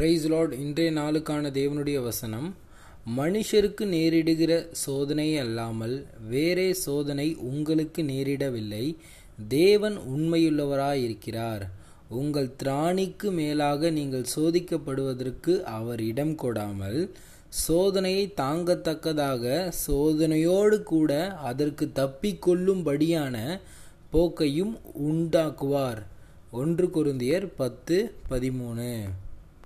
Price Lord இன்றைய நாளுக்கான தேவனுடைய வசனம் மனுஷருக்கு நேரிடுகிற சோதனை அல்லாமல் வேறே சோதனை உங்களுக்கு நேரிடவில்லை. தேவன் உண்மையுள்ளவராயிருக்கிறார். உங்கள் திராணிக்கு மேலாக நீங்கள் சோதிக்கப்படுவதற்கு அவர் இடம் கொடாமல் சோதனையை தாங்கத்தக்கதாக சோதனையோடு கூட அதற்கு தப்பிக்கொள்ளும்படியான போக்கையும் உண்டாக்குவார். ஒன்று குருந்தியர் பத்து பதிமூணு.